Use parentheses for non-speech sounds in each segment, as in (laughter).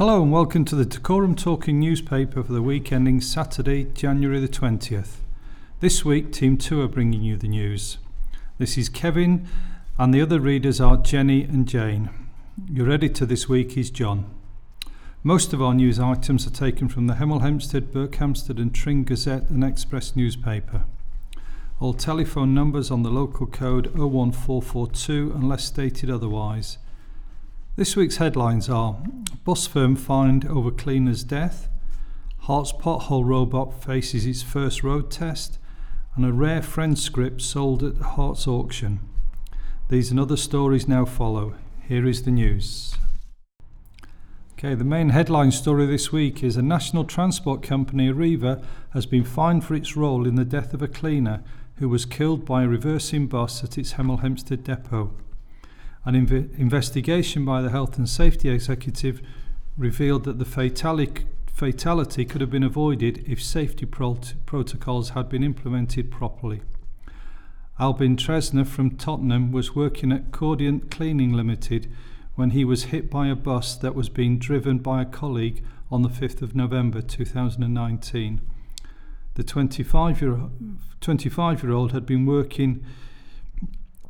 Hello and welcome to the Dacorum Talking newspaper for the week ending Saturday, January the 20th. This week, Team 2 are bringing you the news. This is Kevin, and the other readers are Jenny and Jane. Your editor this week is John. Most of our news items are taken from the Hemel Hempstead, Berkhamsted, and Tring Gazette and Express newspaper. All telephone numbers on the local code 01442 unless stated otherwise. This week's headlines are Bus firm fined over cleaner's death, Herts pothole robot faces its first road test, and a rare friend script sold at Herts auction. These and other stories now follow. Here is the news. Okay, the main headline story this week is a national transport company, Arriva, has been fined for its role in the death of a cleaner who was killed by a reversing bus at its Hemel Hempstead depot. An inv- investigation by the Health and Safety Executive revealed that the fatali- fatality could have been avoided if safety prot- protocols had been implemented properly. Albin Tresner from Tottenham was working at Cordant Cleaning Limited when he was hit by a bus that was being driven by a colleague on the 5th of November 2019. The 25 year, 25 year old had been working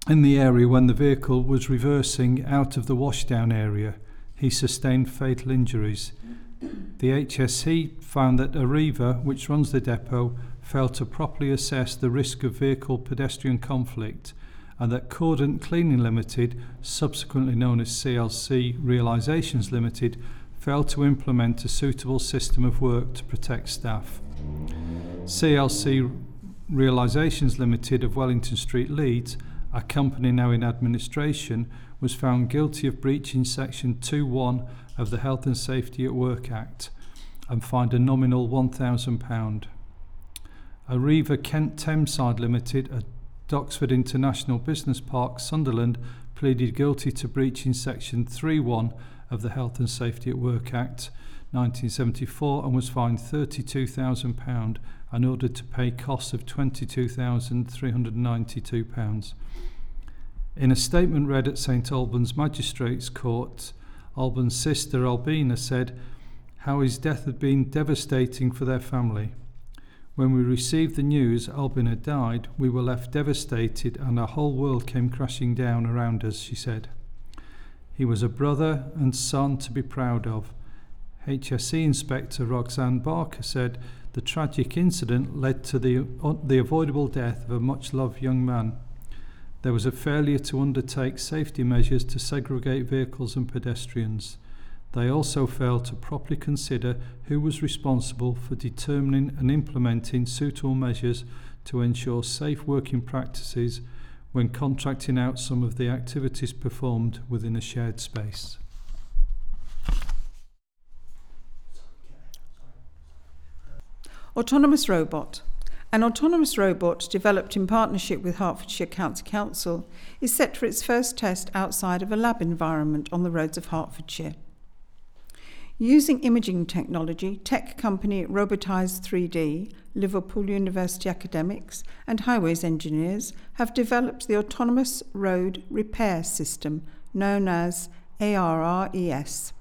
in the area when the vehicle was reversing out of the washdown area. He sustained fatal injuries. The HSE found that Arriva, which runs the depot, failed to properly assess the risk of vehicle pedestrian conflict and that Cordant Cleaning Limited, subsequently known as CLC Realizations Limited, failed to implement a suitable system of work to protect staff. CLC Realizations Limited of Wellington Street, Leeds a company now in administration, was found guilty of breaching Section 2.1 of the Health and Safety at Work Act and fined a nominal £1,000. Arriva Kent Thameside Limited at Doxford International Business Park, Sunderland, pleaded guilty to breaching Section 3.1 of the Health and Safety at Work Act 1974 and was fined £32,000 and ordered to pay costs of £22,392. In a statement read at St Albans Magistrates Court, Albans' sister Albina said how his death had been devastating for their family. When we received the news Albina died, we were left devastated and our whole world came crashing down around us, she said. He was a brother and son to be proud of. HSE Inspector Roxanne Barker said the tragic incident led to the, uh, the avoidable death of a much loved young man. There was a failure to undertake safety measures to segregate vehicles and pedestrians. They also failed to properly consider who was responsible for determining and implementing suitable measures to ensure safe working practices when contracting out some of the activities performed within a shared space. Autonomous robot. An autonomous robot developed in partnership with Hertfordshire County Council is set for its first test outside of a lab environment on the roads of Hertfordshire. Using imaging technology, tech company Robotiz3d, Liverpool University academics, and highways engineers have developed the autonomous road repair system known as ARRES.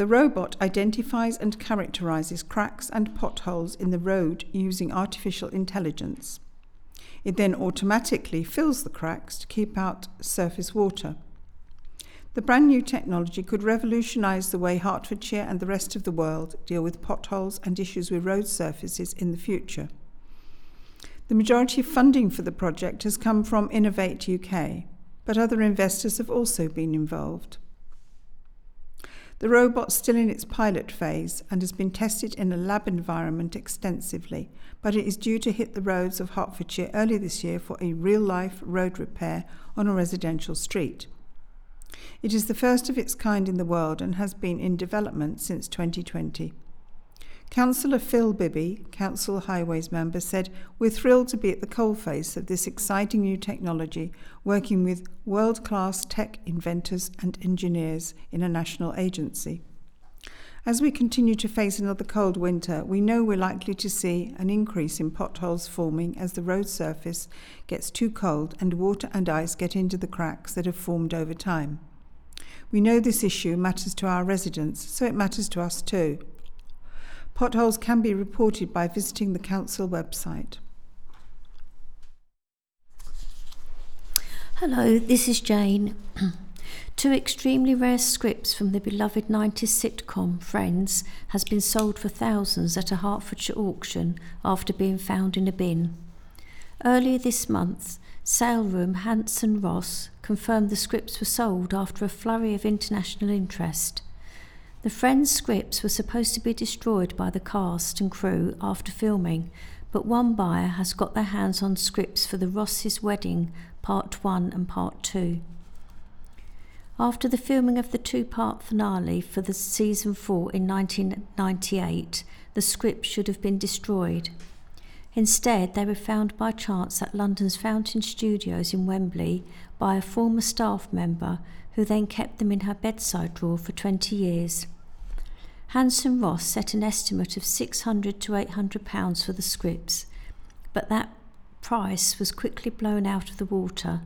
The robot identifies and characterizes cracks and potholes in the road using artificial intelligence. It then automatically fills the cracks to keep out surface water. The brand new technology could revolutionise the way Hertfordshire and the rest of the world deal with potholes and issues with road surfaces in the future. The majority of funding for the project has come from Innovate UK, but other investors have also been involved. The robot's still in its pilot phase and has been tested in a lab environment extensively, but it is due to hit the roads of Hertfordshire early this year for a real life road repair on a residential street. It is the first of its kind in the world and has been in development since 2020. Councillor Phil Bibby, Council Highways member, said, We're thrilled to be at the coalface of this exciting new technology, working with world class tech inventors and engineers in a national agency. As we continue to face another cold winter, we know we're likely to see an increase in potholes forming as the road surface gets too cold and water and ice get into the cracks that have formed over time. We know this issue matters to our residents, so it matters to us too. Potholes can be reported by visiting the council website. Hello, this is Jane. (clears throat) Two extremely rare scripts from the beloved 90s sitcom Friends has been sold for thousands at a Hertfordshire auction after being found in a bin. Earlier this month, Saleroom Hanson Ross confirmed the scripts were sold after a flurry of international interest. The Friends scripts were supposed to be destroyed by the cast and crew after filming, but one buyer has got their hands on scripts for the Ross's wedding, part 1 and part 2. After the filming of the two part finale for the season 4 in 1998, the scripts should have been destroyed. Instead, they were found by chance at London's Fountain Studios in Wembley by a former staff member who then kept them in her bedside drawer for 20 years. Hanson Ross set an estimate of 600 to 800 pounds for the scripts, but that price was quickly blown out of the water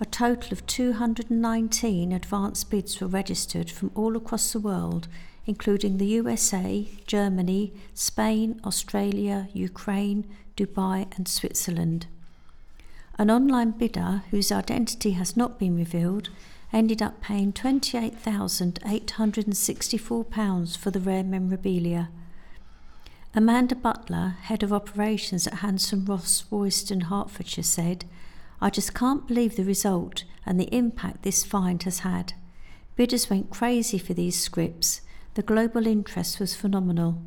a total of 219 advance bids were registered from all across the world, including the USA, Germany, Spain, Australia, Ukraine, Dubai, and Switzerland. An online bidder, whose identity has not been revealed, ended up paying £28,864 for the rare memorabilia. Amanda Butler, head of operations at Hanson Ross, Royston, Hertfordshire, said, I just can't believe the result and the impact this find has had. Bidders went crazy for these scripts. The global interest was phenomenal.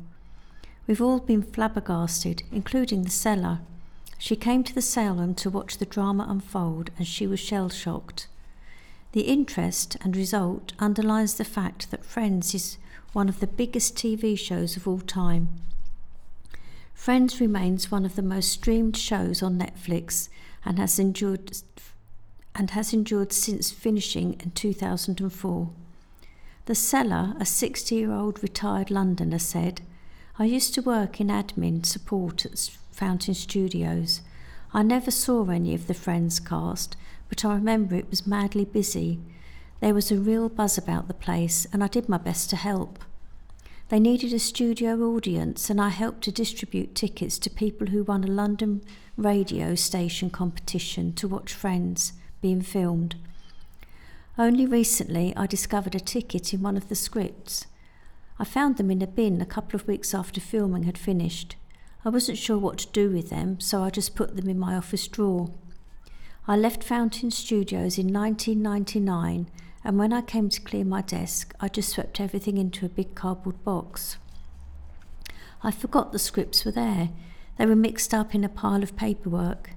We've all been flabbergasted, including the seller. She came to the sale room to watch the drama unfold and she was shell shocked. The interest and result underlines the fact that Friends is one of the biggest TV shows of all time. Friends remains one of the most streamed shows on Netflix and has endured and has endured since finishing in 2004. The seller, a 60-year-old retired Londoner, said, I used to work in admin support at Fountain Studios. I never saw any of the Friends cast, but I remember it was madly busy. There was a real buzz about the place, and I did my best to help. They needed a studio audience, and I helped to distribute tickets to people who won a London radio station competition to watch Friends being filmed. Only recently I discovered a ticket in one of the scripts. I found them in a bin a couple of weeks after filming had finished. I wasn't sure what to do with them, so I just put them in my office drawer. I left Fountain Studios in 1999 and when I came to clear my desk, I just swept everything into a big cardboard box. I forgot the scripts were there. They were mixed up in a pile of paperwork.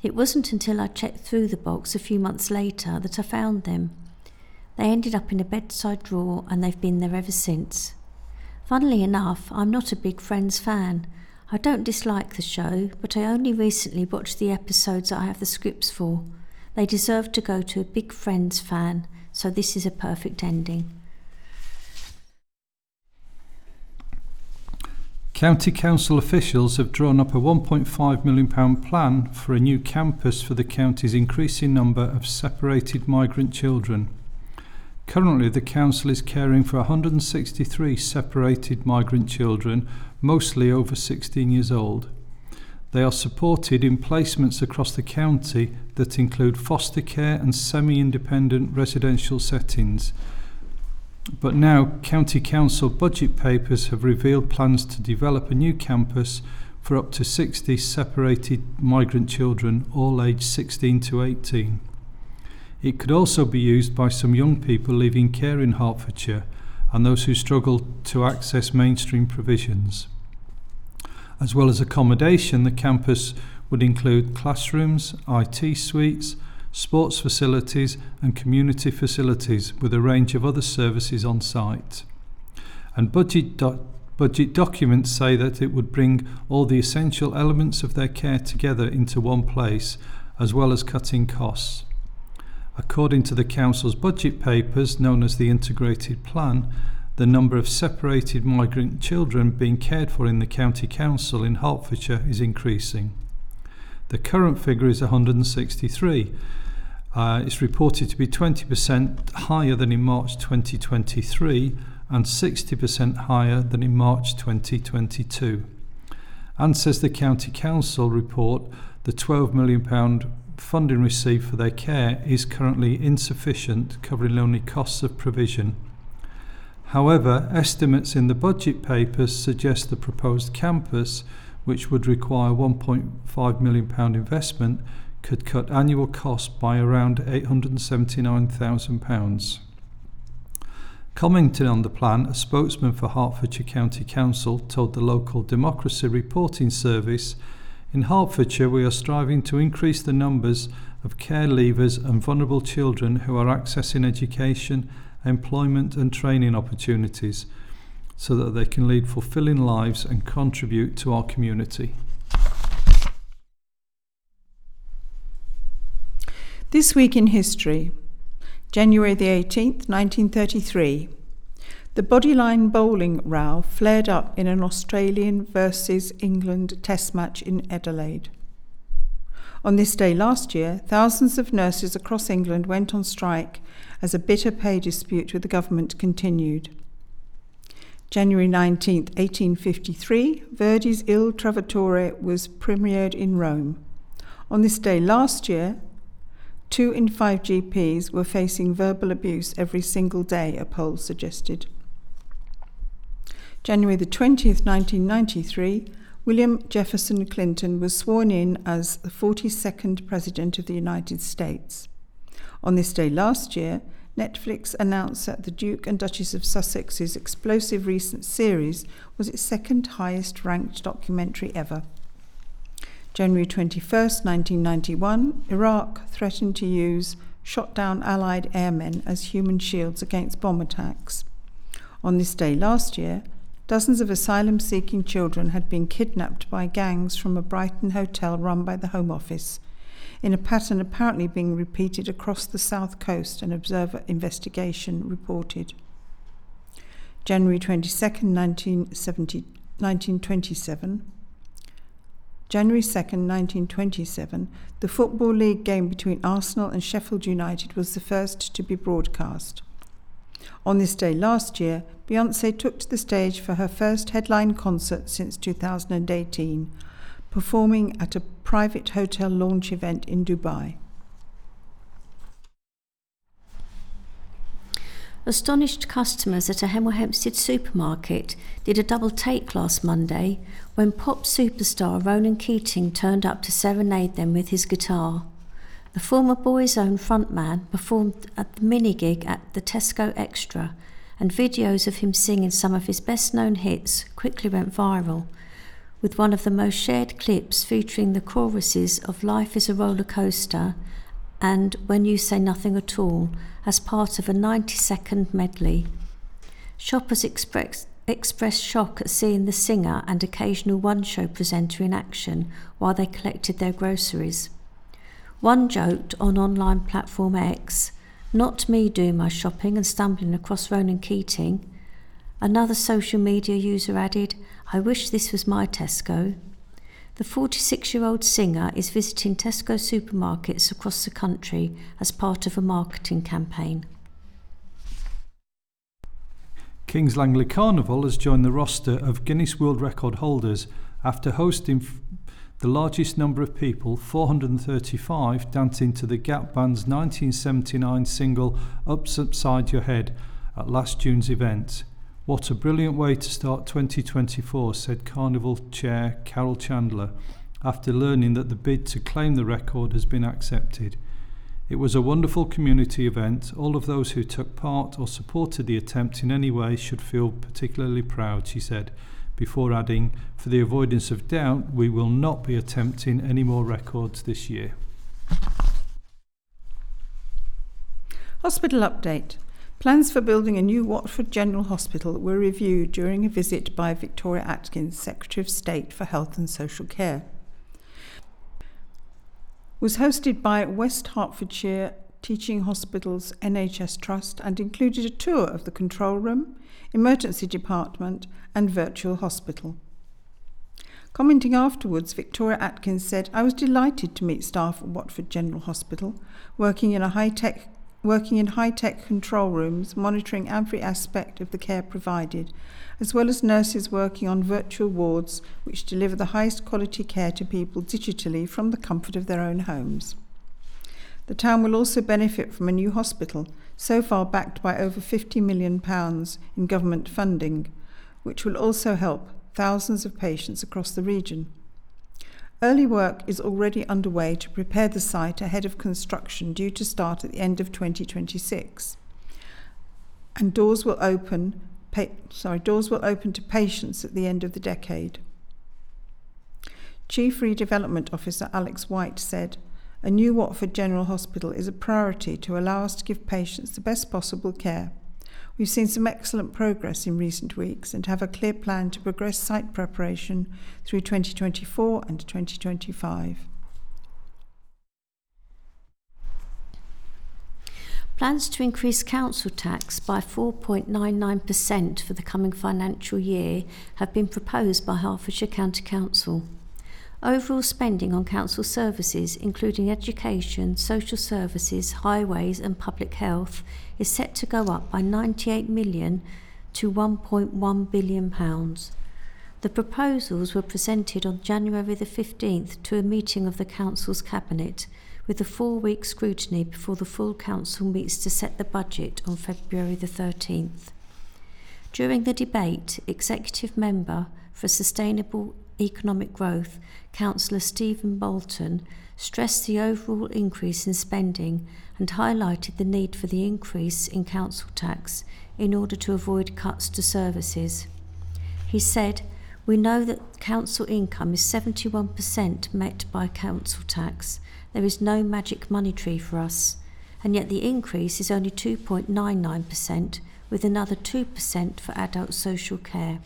It wasn't until I checked through the box a few months later that I found them. They ended up in a bedside drawer and they've been there ever since. Funnily enough, I'm not a big Friends fan. I don't dislike the show, but I only recently watched the episodes I have the scripts for. They deserve to go to a big Friends fan, so this is a perfect ending. County Council officials have drawn up a £1.5 million plan for a new campus for the county's increasing number of separated migrant children. Currently, the council is caring for 163 separated migrant children, mostly over 16 years old. They are supported in placements across the county that include foster care and semi independent residential settings. But now, County Council budget papers have revealed plans to develop a new campus for up to 60 separated migrant children, all aged 16 to 18. It could also be used by some young people leaving care in Hertfordshire and those who struggle to access mainstream provisions. As well as accommodation, the campus would include classrooms, IT suites, sports facilities, and community facilities with a range of other services on site. And budget, budget documents say that it would bring all the essential elements of their care together into one place, as well as cutting costs. According to the Council's budget papers, known as the Integrated Plan, the number of separated migrant children being cared for in the County Council in Hertfordshire is increasing. The current figure is 163, Uh, it's reported to be 20% higher than in March 2023 and 60% higher than in March 2022. And says the County Council report, the £12 million funding received for their care is currently insufficient, covering only costs of provision. However, estimates in the budget papers suggest the proposed campus, which would require £1.5 million investment, could cut annual costs by around £879,000. Commenting on the plan, a spokesman for Hertfordshire County Council told the local Democracy Reporting Service In Hertfordshire, we are striving to increase the numbers of care leavers and vulnerable children who are accessing education, employment, and training opportunities so that they can lead fulfilling lives and contribute to our community. This week in history, January the 18th, 1933. The bodyline bowling row flared up in an Australian versus England test match in Adelaide. On this day last year, thousands of nurses across England went on strike as a bitter pay dispute with the government continued. January 19, 1853, Verdi's Il Trovatore was premiered in Rome. On this day last year, Two in five GPs were facing verbal abuse every single day, a poll suggested. January the 20th, 1993, William Jefferson Clinton was sworn in as the 42nd President of the United States. On this day last year, Netflix announced that The Duke and Duchess of Sussex's explosive recent series was its second highest ranked documentary ever. January 21, 1991, Iraq threatened to use shot down Allied airmen as human shields against bomb attacks. On this day last year, dozens of asylum seeking children had been kidnapped by gangs from a Brighton hotel run by the Home Office, in a pattern apparently being repeated across the south coast, an Observer investigation reported. January 22, 1927, January 2, 1927, the Football League game between Arsenal and Sheffield United was the first to be broadcast. On this day last year, Beyonce took to the stage for her first headline concert since 2018, performing at a private hotel launch event in Dubai. Astonished customers at a Hemel Hempstead supermarket did a double take last Monday when pop superstar Ronan Keating turned up to serenade them with his guitar. The former Boyzone frontman performed at the mini gig at the Tesco Extra, and videos of him singing some of his best known hits quickly went viral, with one of the most shared clips featuring the choruses of Life is a Roller Coaster and When You Say Nothing at All as part of a 90 second medley. Shoppers expressed shock at seeing the singer and occasional one show presenter in action while they collected their groceries. One joked on online platform X, Not me doing my shopping and stumbling across Ronan Keating. Another social media user added, I wish this was my Tesco. The 46 year old singer is visiting Tesco supermarkets across the country as part of a marketing campaign. Kings Langley Carnival has joined the roster of Guinness World Record holders after hosting the largest number of people, 435, dancing to the Gap Band's 1979 single Ups Upside Your Head at last June's event. What a brilliant way to start 2024, said Carnival Chair Carol Chandler after learning that the bid to claim the record has been accepted. It was a wonderful community event. All of those who took part or supported the attempt in any way should feel particularly proud, she said, before adding, For the avoidance of doubt, we will not be attempting any more records this year. Hospital update. Plans for building a new Watford General Hospital were reviewed during a visit by Victoria Atkins, Secretary of State for Health and Social Care. Was hosted by West Hertfordshire Teaching Hospitals NHS Trust and included a tour of the control room, emergency department, and virtual hospital. Commenting afterwards, Victoria Atkins said, I was delighted to meet staff at Watford General Hospital, working in a high-tech working in high-tech control rooms, monitoring every aspect of the care provided, as well as nurses working on virtual wards which deliver the highest quality care to people digitally from the comfort of their own homes. The town will also benefit from a new hospital, so far backed by over £50 million in government funding, which will also help thousands of patients across the region. Early work is already underway to prepare the site ahead of construction due to start at the end of 2026. And doors will open pa- sorry, doors will open to patients at the end of the decade. Chief Redevelopment Officer Alex White said, a new Watford General Hospital is a priority to allow us to give patients the best possible care. We've seen some excellent progress in recent weeks and have a clear plan to progress site preparation through 2024 and 2025. Plans to increase council tax by 4.99% for the coming financial year have been proposed by Hertfordshire County Council. Overall spending on council services, including education, social services, highways, and public health, is set to go up by 98 million to 1.1 billion pounds. The proposals were presented on January the 15th to a meeting of the council's cabinet with a four-week scrutiny before the full council meets to set the budget on February the 13th. During the debate, executive member for sustainable economic growth, Councillor Stephen Boulton, stressed the overall increase in spending and highlighted the need for the increase in council tax in order to avoid cuts to services. He said, We know that council income is 71% met by council tax. There is no magic money tree for us, and yet the increase is only 2.99%, with another 2% for adult social care.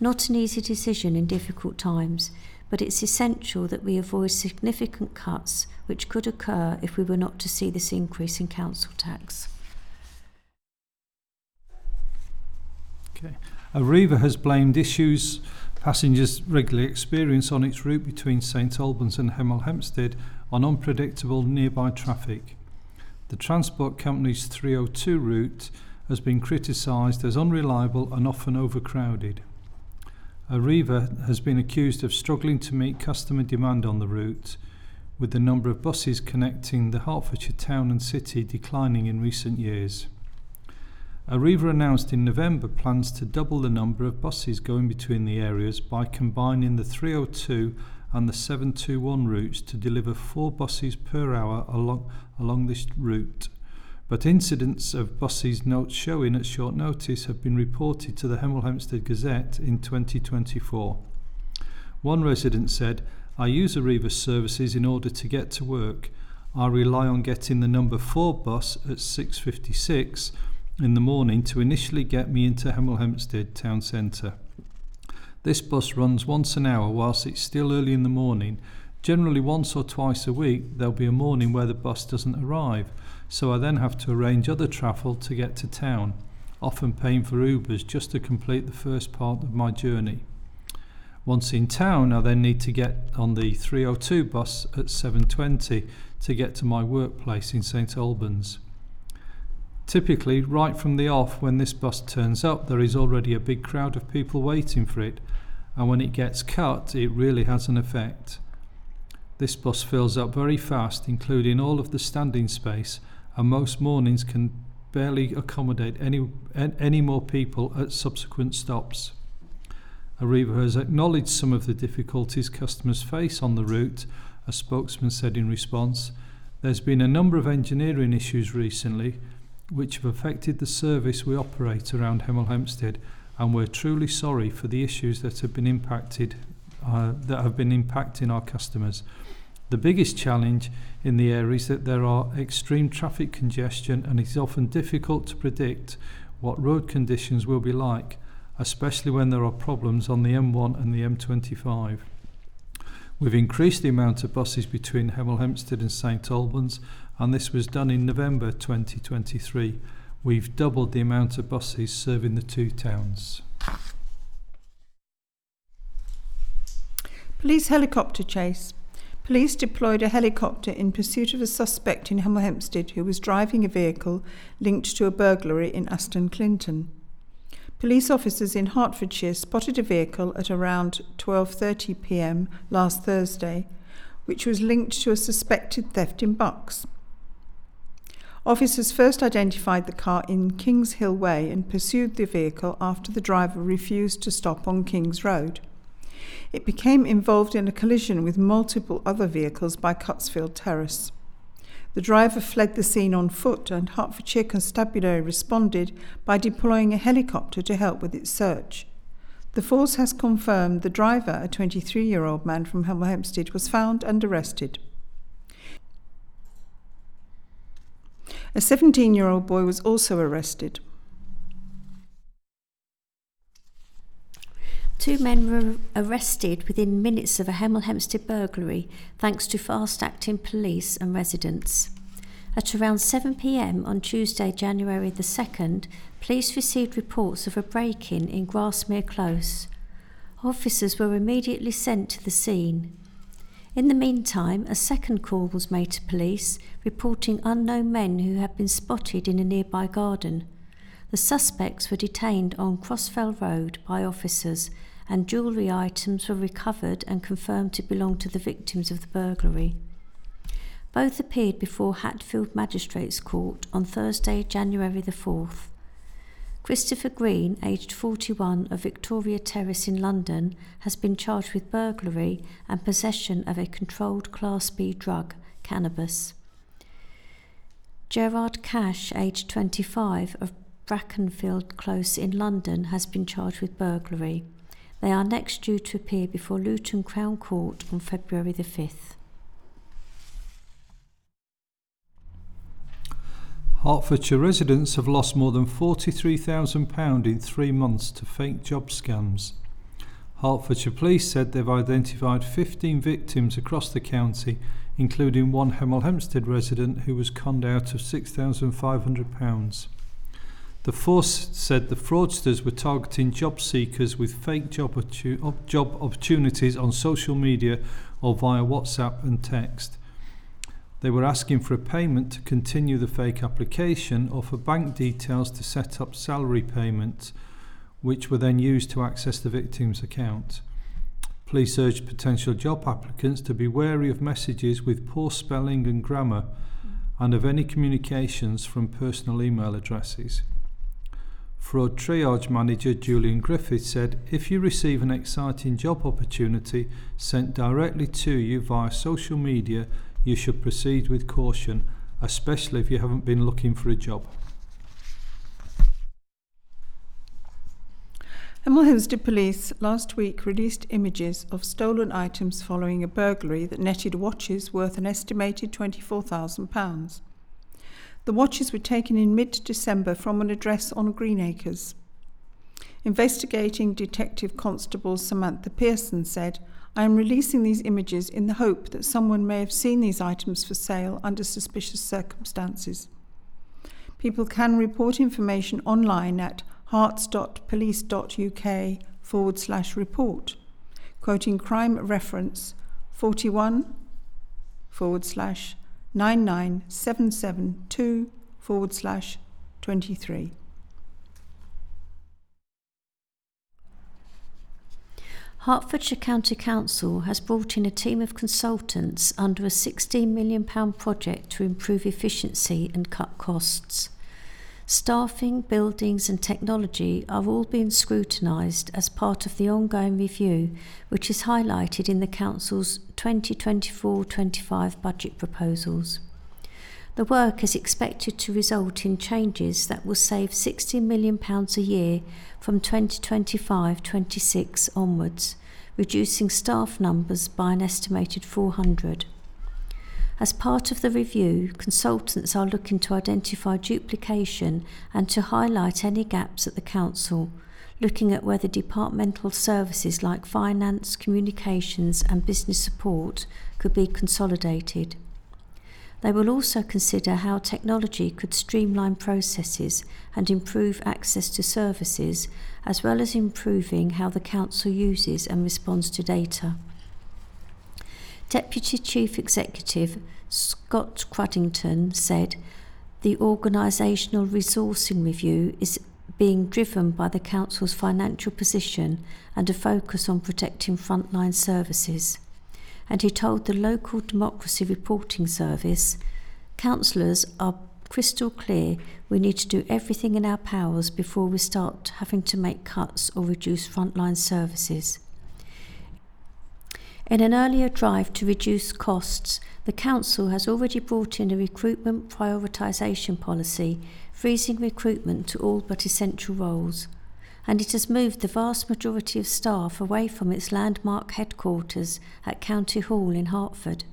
Not an easy decision in difficult times, but it's essential that we avoid significant cuts which could occur if we were not to see this increase in council tax. Okay. Arriva has blamed issues passengers regularly experience on its route between St Albans and Hemel Hempstead on unpredictable nearby traffic. The transport company's 302 route has been criticised as unreliable and often overcrowded. Arriva has been accused of struggling to meet customer demand on the route, with the number of buses connecting the Hertfordshire town and city declining in recent years. Arriva announced in November plans to double the number of buses going between the areas by combining the 302 and the 721 routes to deliver four buses per hour along, along this route but incidents of buses not showing at short notice have been reported to the Hemel Hempstead Gazette in 2024. One resident said, I use Arriva services in order to get to work. I rely on getting the number 4 bus at 6.56 in the morning to initially get me into Hemel Hempstead town centre. This bus runs once an hour whilst it's still early in the morning. Generally once or twice a week there'll be a morning where the bus doesn't arrive – so I then have to arrange other travel to get to town, often paying for Ubers just to complete the first part of my journey. Once in town, I then need to get on the 302 bus at 7:20 to get to my workplace in St Albans. Typically, right from the off, when this bus turns up, there is already a big crowd of people waiting for it, and when it gets cut, it really has an effect. This bus fills up very fast, including all of the standing space, and most mornings can barely accommodate any, any more people at subsequent stops. Arriva has acknowledged some of the difficulties customers face on the route, a spokesman said in response. There's been a number of engineering issues recently which have affected the service we operate around Hemel Hempstead, and we're truly sorry for the issues that have been impacted uh, that have been impacting our customers. The biggest challenge in the area is that there are extreme traffic congestion and it's often difficult to predict what road conditions will be like, especially when there are problems on the M1 and the M25. We've increased the amount of buses between Hemel Hempstead and St Albans, and this was done in November 2023. We've doubled the amount of buses serving the two towns. Police helicopter chase. Police deployed a helicopter in pursuit of a suspect in Hemel Hempstead who was driving a vehicle linked to a burglary in Aston Clinton. Police officers in Hertfordshire spotted a vehicle at around 12:30 p.m. last Thursday, which was linked to a suspected theft in Bucks. Officers first identified the car in Kings Hill Way and pursued the vehicle after the driver refused to stop on Kings Road. It became involved in a collision with multiple other vehicles by Cutsfield Terrace. The driver fled the scene on foot, and Hertfordshire Constabulary responded by deploying a helicopter to help with its search. The force has confirmed the driver, a 23 year old man from Hemel Hempstead, was found and arrested. A 17 year old boy was also arrested. Two men were arrested within minutes of a Hemel Hempstead burglary thanks to fast acting police and residents. At around 7 pm on Tuesday, January the 2nd, police received reports of a break in in Grasmere Close. Officers were immediately sent to the scene. In the meantime, a second call was made to police reporting unknown men who had been spotted in a nearby garden. The suspects were detained on Crossfell Road by officers and jewellery items were recovered and confirmed to belong to the victims of the burglary. Both appeared before Hatfield Magistrates Court on Thursday, January the 4th. Christopher Green, aged 41, of Victoria Terrace in London, has been charged with burglary and possession of a controlled Class B drug, cannabis. Gerard Cash, aged 25, of Brackenfield Close in London, has been charged with burglary. They are next due to appear before Luton Crown Court on February the 5th. Hertfordshire residents have lost more than £43,000 in three months to fake job scams. Hertfordshire Police said they've identified 15 victims across the county, including one Hemel Hempstead resident who was conned out of £6,500. The force said the fraudsters were targeting job seekers with fake job, job opportunities on social media or via WhatsApp and text. They were asking for a payment to continue the fake application or for bank details to set up salary payments, which were then used to access the victim's account. Police urged potential job applicants to be wary of messages with poor spelling and grammar and of any communications from personal email addresses. Fraud triage manager Julian Griffith said if you receive an exciting job opportunity sent directly to you via social media, you should proceed with caution, especially if you haven't been looking for a job. Hemel Hempstead Police last week released images of stolen items following a burglary that netted watches worth an estimated £24,000. The watches were taken in mid December from an address on Greenacres. Investigating Detective Constable Samantha Pearson said, I am releasing these images in the hope that someone may have seen these items for sale under suspicious circumstances. People can report information online at herts.police.uk forward slash report, quoting crime reference 41 forward slash 99772 forward slash 23. Hertfordshire County Council has brought in a team of consultants under a £16 million project to improve efficiency and cut costs. Staffing, buildings, and technology are all being scrutinised as part of the ongoing review, which is highlighted in the Council's 2024 25 budget proposals. The work is expected to result in changes that will save £60 million a year from 2025 26 onwards, reducing staff numbers by an estimated 400. As part of the review, consultants are looking to identify duplication and to highlight any gaps at the Council, looking at whether departmental services like finance, communications, and business support could be consolidated. They will also consider how technology could streamline processes and improve access to services, as well as improving how the Council uses and responds to data. Deputy Chief Executive Scott Crudgington said the organisational resourcing review is being driven by the Council's financial position and a focus on protecting frontline services. And he told the Local Democracy Reporting Service councillors are crystal clear we need to do everything in our powers before we start having to make cuts or reduce frontline services. In an earlier drive to reduce costs, the Council has already brought in a recruitment prioritisation policy, freezing recruitment to all but essential roles. And it has moved the vast majority of staff away from its landmark headquarters at County Hall in Hertford.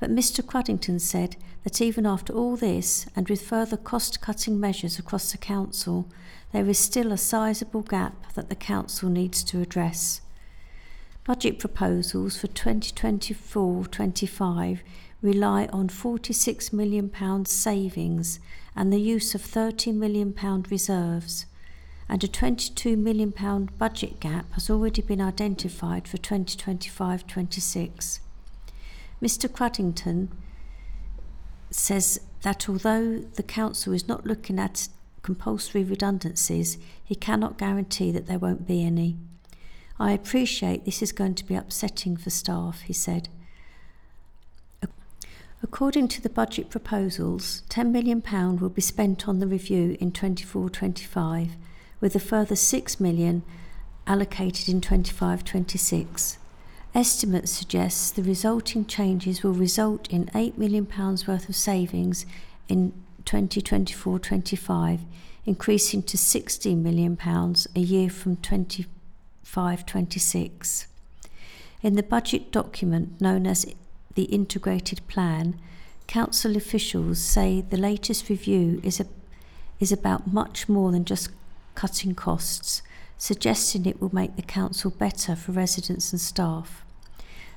But Mr. Crudgington said that even after all this, and with further cost cutting measures across the Council, there is still a sizable gap that the Council needs to address. Budget proposals for 2024 25 rely on £46 million savings and the use of £30 million reserves, and a £22 million budget gap has already been identified for 2025 26. Mr. Crudgington says that although the Council is not looking at compulsory redundancies, he cannot guarantee that there won't be any. I appreciate this is going to be upsetting for staff, he said. According to the budget proposals, £10 million will be spent on the review in 24 25, with a further £6 million allocated in 25 26. Estimates suggest the resulting changes will result in £8 million worth of savings in 2024 25, increasing to £16 million a year from 20. 526. In the budget document known as the Integrated Plan, Council officials say the latest review is, a, is about much more than just cutting costs, suggesting it will make the Council better for residents and staff.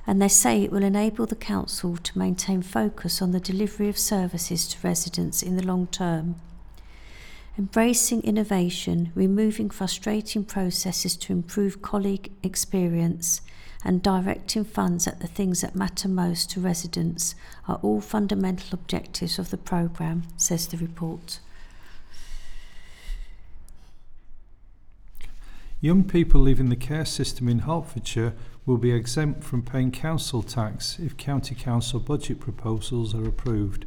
And they say it will enable the Council to maintain focus on the delivery of services to residents in the long term. Embracing innovation, removing frustrating processes to improve colleague experience, and directing funds at the things that matter most to residents are all fundamental objectives of the programme, says the report. Young people leaving the care system in Hertfordshire will be exempt from paying council tax if county council budget proposals are approved.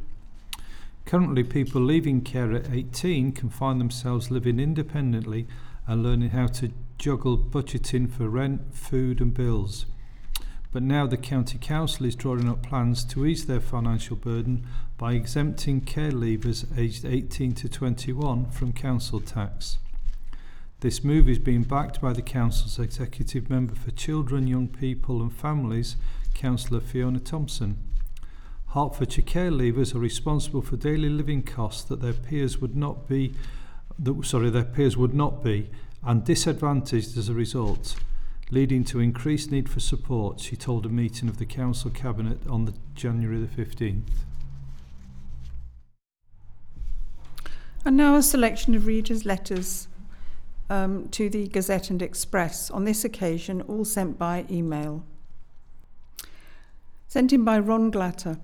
Currently, people leaving care at 18 can find themselves living independently and learning how to juggle budgeting for rent, food, and bills. But now the County Council is drawing up plans to ease their financial burden by exempting care leavers aged 18 to 21 from council tax. This move is being backed by the Council's Executive Member for Children, Young People and Families, Councillor Fiona Thomson. Hertfordshire care leavers are responsible for daily living costs that their peers would not be that, sorry their peers would not be and disadvantaged as a result leading to increased need for support she told a meeting of the council cabinet on the January the 15th And now a selection of readers' letters um, to the Gazette and Express, on this occasion all sent by email. Sent in by Ron Glatter.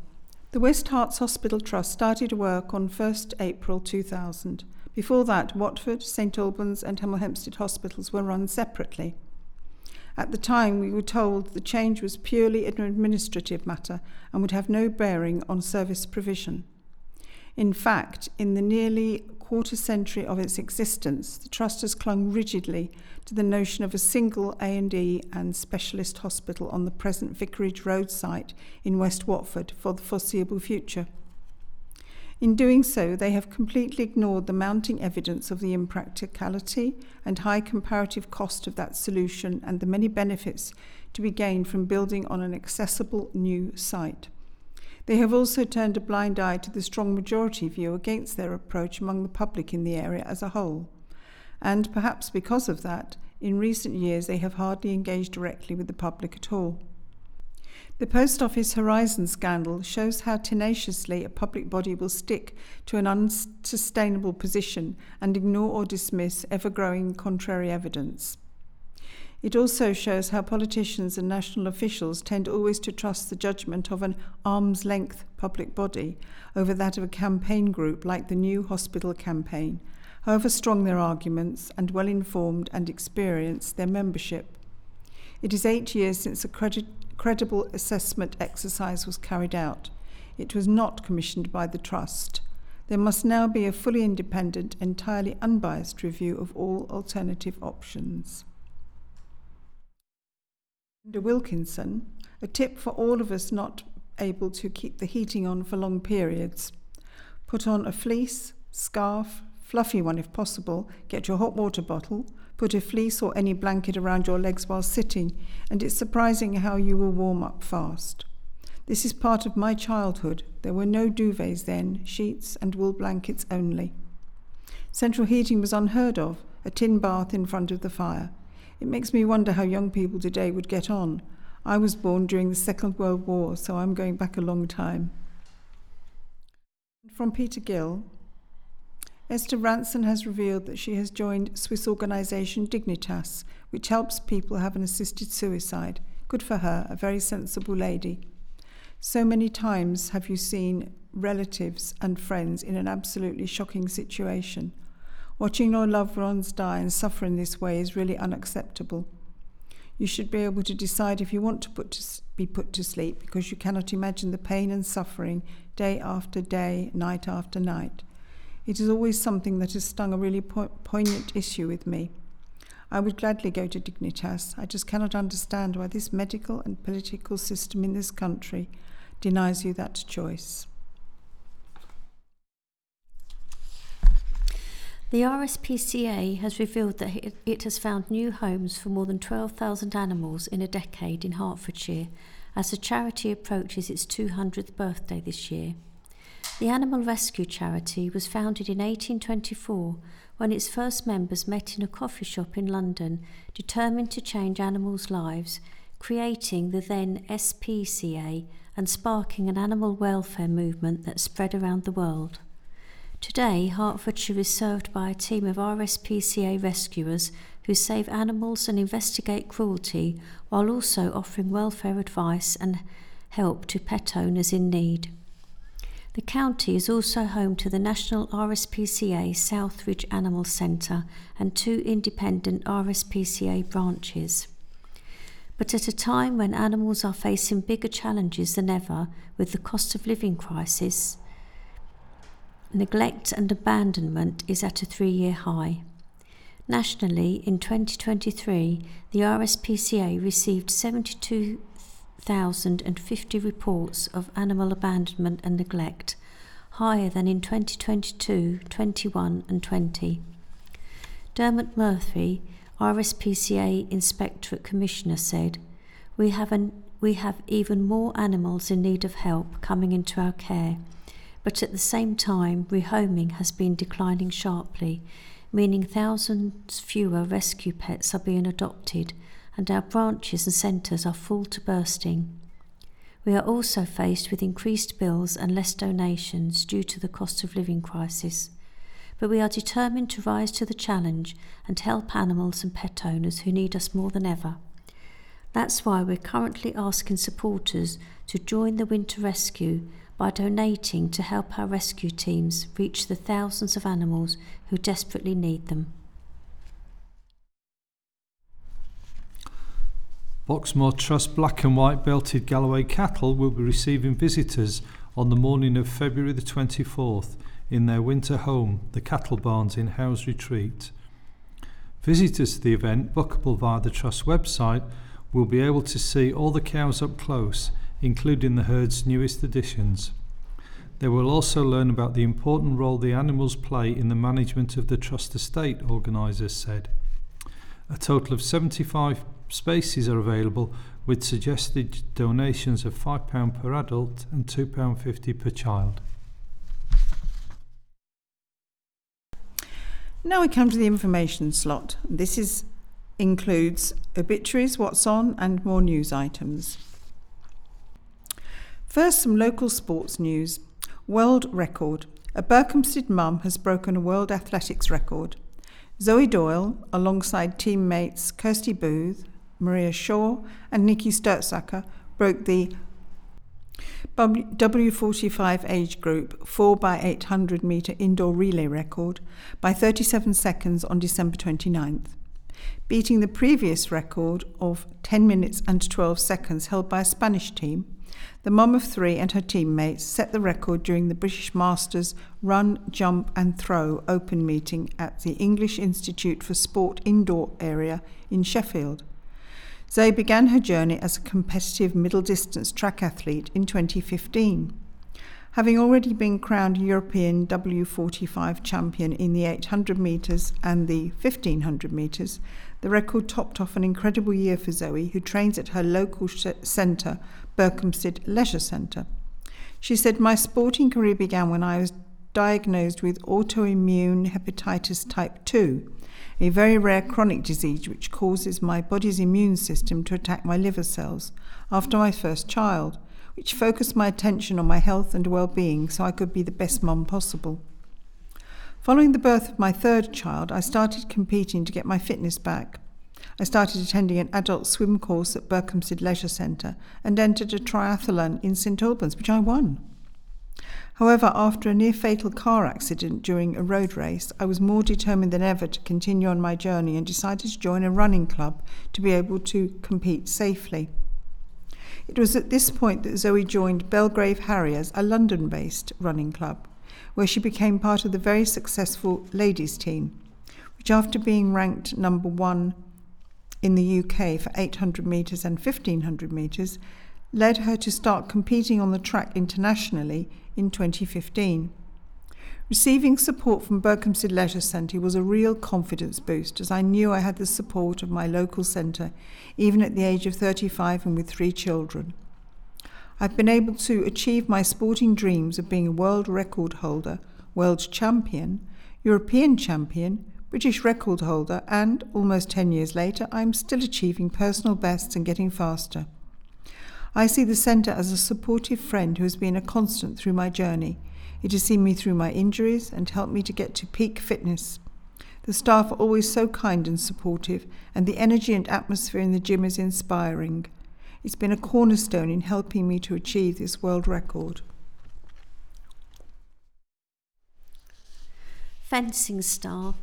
The West Herts Hospital Trust started work on 1st April 2000. Before that, Watford, St Albans and Hemel Hempstead hospitals were run separately. At the time, we were told the change was purely an administrative matter and would have no bearing on service provision. In fact, in the nearly quarter century of its existence, the trust has clung rigidly to the notion of a single A&E and specialist hospital on the present Vicarage Road site in West Watford for the foreseeable future. In doing so, they have completely ignored the mounting evidence of the impracticality and high comparative cost of that solution and the many benefits to be gained from building on an accessible new site. They have also turned a blind eye to the strong majority view against their approach among the public in the area as a whole. And perhaps because of that, in recent years they have hardly engaged directly with the public at all. The Post Office Horizon scandal shows how tenaciously a public body will stick to an unsustainable position and ignore or dismiss ever growing contrary evidence. It also shows how politicians and national officials tend always to trust the judgment of an arm's length public body over that of a campaign group like the New Hospital Campaign, however strong their arguments and well informed and experienced their membership. It is eight years since a credi- credible assessment exercise was carried out. It was not commissioned by the Trust. There must now be a fully independent, entirely unbiased review of all alternative options. Under Wilkinson, a tip for all of us not able to keep the heating on for long periods. Put on a fleece, scarf, fluffy one if possible, get your hot water bottle, put a fleece or any blanket around your legs while sitting, and it's surprising how you will warm up fast. This is part of my childhood. There were no duvets then, sheets and wool blankets only. Central heating was unheard of, a tin bath in front of the fire. It makes me wonder how young people today would get on. I was born during the Second World War, so I'm going back a long time. From Peter Gill Esther Rantzen has revealed that she has joined Swiss organisation Dignitas, which helps people have an assisted suicide. Good for her, a very sensible lady. So many times have you seen relatives and friends in an absolutely shocking situation. Watching your loved ones die and suffer in this way is really unacceptable. You should be able to decide if you want to, put to be put to sleep because you cannot imagine the pain and suffering day after day, night after night. It is always something that has stung a really po- poignant issue with me. I would gladly go to Dignitas. I just cannot understand why this medical and political system in this country denies you that choice. The RSPCA has revealed that it- has found new homes for more than 12,000 animals in a decade in Hertfordshire as the charity approaches its 200th birthday this year. The Animal Rescue Charity was founded in 1824 when its first members met in a coffee shop in London, determined to change animals' lives, creating the then SPCA and sparking an animal welfare movement that spread around the world. Today, Hertfordshire is served by a team of RSPCA rescuers who save animals and investigate cruelty while also offering welfare advice and help to pet owners in need. The county is also home to the National RSPCA Southridge Animal Centre and two independent RSPCA branches. But at a time when animals are facing bigger challenges than ever with the cost of living crisis, neglect and abandonment is at a three year high. Nationally, in 2023, the RSPCA received 72,050 reports of animal abandonment and neglect, higher than in 2022, 21, and 20. Dermot Murphy, RSPCA Inspectorate Commissioner, said, we have, an, we have even more animals in need of help coming into our care but at the same time, rehoming has been declining sharply, meaning thousands fewer rescue pets are being adopted, and our branches and centres are full to bursting. We are also faced with increased bills and less donations due to the cost of living crisis. But we are determined to rise to the challenge and help animals and pet owners who need us more than ever. That's why we're currently asking supporters to join the Winter Rescue by donating to help our rescue teams reach the thousands of animals who desperately need them. Boxmoor Trust black and white belted Galloway cattle will be receiving visitors on the morning of February the 24th in their winter home, the Cattle Barns in House Retreat. Visitors to the event, bookable via the Trust website, will be able to see all the cows up close including the herd's newest additions. They will also learn about the important role the animals play in the management of the trust estate, organisers said. A total of 75 spaces are available with suggested donations of £5 per adult and £2.50 per child. Now we come to the information slot. This is includes obituaries, what's on, and more news items. First, some local sports news. World record. A Berkhamsted mum has broken a world athletics record. Zoe Doyle, alongside teammates Kirsty Booth, Maria Shaw and Nikki Sturzaker broke the W45 age group 4x800 metre indoor relay record by 37 seconds on December 29th, beating the previous record of 10 minutes and 12 seconds held by a Spanish team. The mom of three and her teammates set the record during the British Masters Run, Jump and Throw Open meeting at the English Institute for Sport indoor area in Sheffield. Zoe began her journey as a competitive middle distance track athlete in 2015. Having already been crowned European W45 champion in the 800 metres and the 1500 metres, the record topped off an incredible year for Zoe, who trains at her local centre, Berkhamsted Leisure Centre. She said, My sporting career began when I was diagnosed with autoimmune hepatitis type 2 a very rare chronic disease which causes my body's immune system to attack my liver cells after my first child, which focused my attention on my health and well being so I could be the best mum possible. Following the birth of my third child, I started competing to get my fitness back. I started attending an adult swim course at Berkhamsted Leisure Centre and entered a triathlon in St Albans, which I won. However, after a near fatal car accident during a road race, I was more determined than ever to continue on my journey and decided to join a running club to be able to compete safely. It was at this point that Zoe joined Belgrave Harriers, a London based running club, where she became part of the very successful ladies' team, which, after being ranked number one in the UK for 800 metres and 1500 metres, led her to start competing on the track internationally in 2015. Receiving support from Berkhamsted Leisure Centre was a real confidence boost as I knew I had the support of my local centre, even at the age of 35 and with three children. I've been able to achieve my sporting dreams of being a world record holder, world champion, European champion, British record holder, and almost 10 years later, I'm still achieving personal bests and getting faster. I see the centre as a supportive friend who has been a constant through my journey. It has seen me through my injuries and helped me to get to peak fitness. The staff are always so kind and supportive, and the energy and atmosphere in the gym is inspiring. It's been a cornerstone in helping me to achieve this world record. Fencing star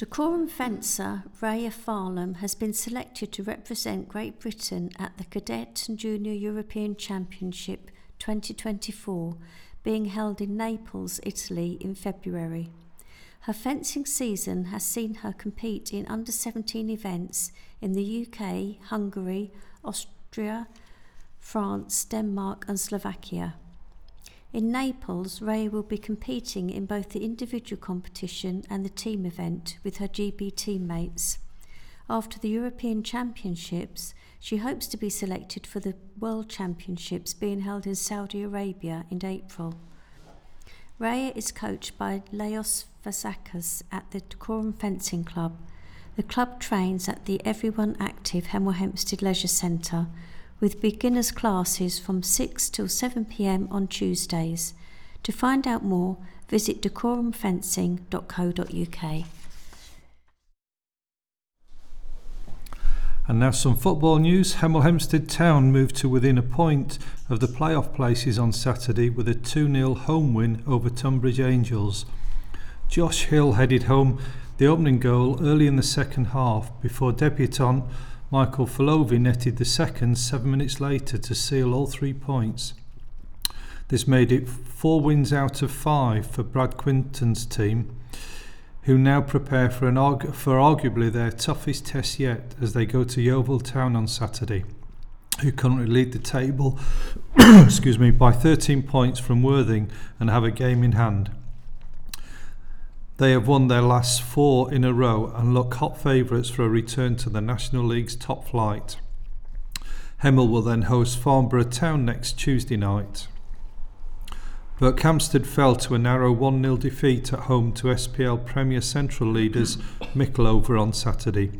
Dacorum fencer Raya Farlam has been selected to represent Great Britain at the Cadet and Junior European Championship 2024 being held in Naples, Italy in February. Her fencing season has seen her compete in under 17 events in the UK, Hungary, Austria, France, Denmark, and Slovakia. In Naples, Ray will be competing in both the individual competition and the team event with her GB teammates. After the European Championships, she hopes to be selected for the World Championships being held in Saudi Arabia in April. Raya is coached by Leos Vasakas at the Dacorum Fencing Club. The club trains at the Everyone Active Hemel Hempstead Leisure Centre with beginners classes from 6 till 7 pm on Tuesdays. To find out more, visit dacorumfencing.co.uk. And now some football news. Hemel Hempstead Town moved to within a point of the playoff places on Saturday with a 2 0 home win over Tonbridge Angels. Josh Hill headed home the opening goal early in the second half before debutant Michael Falovi netted the second seven minutes later to seal all three points. This made it four wins out of five for Brad Quinton's team, who now prepare for, an for arguably their toughest test yet as they go to Yeovil Town on Saturday, who currently lead the table (coughs) excuse me, by 13 points from Worthing and have a game in hand. They have won their last four in a row and look hot favourites for a return to the National League's top flight. Hemel will then host Farnborough Town next Tuesday night. Berkhamsted fell to a narrow 1 0 defeat at home to SPL Premier Central leaders Mickleover on Saturday.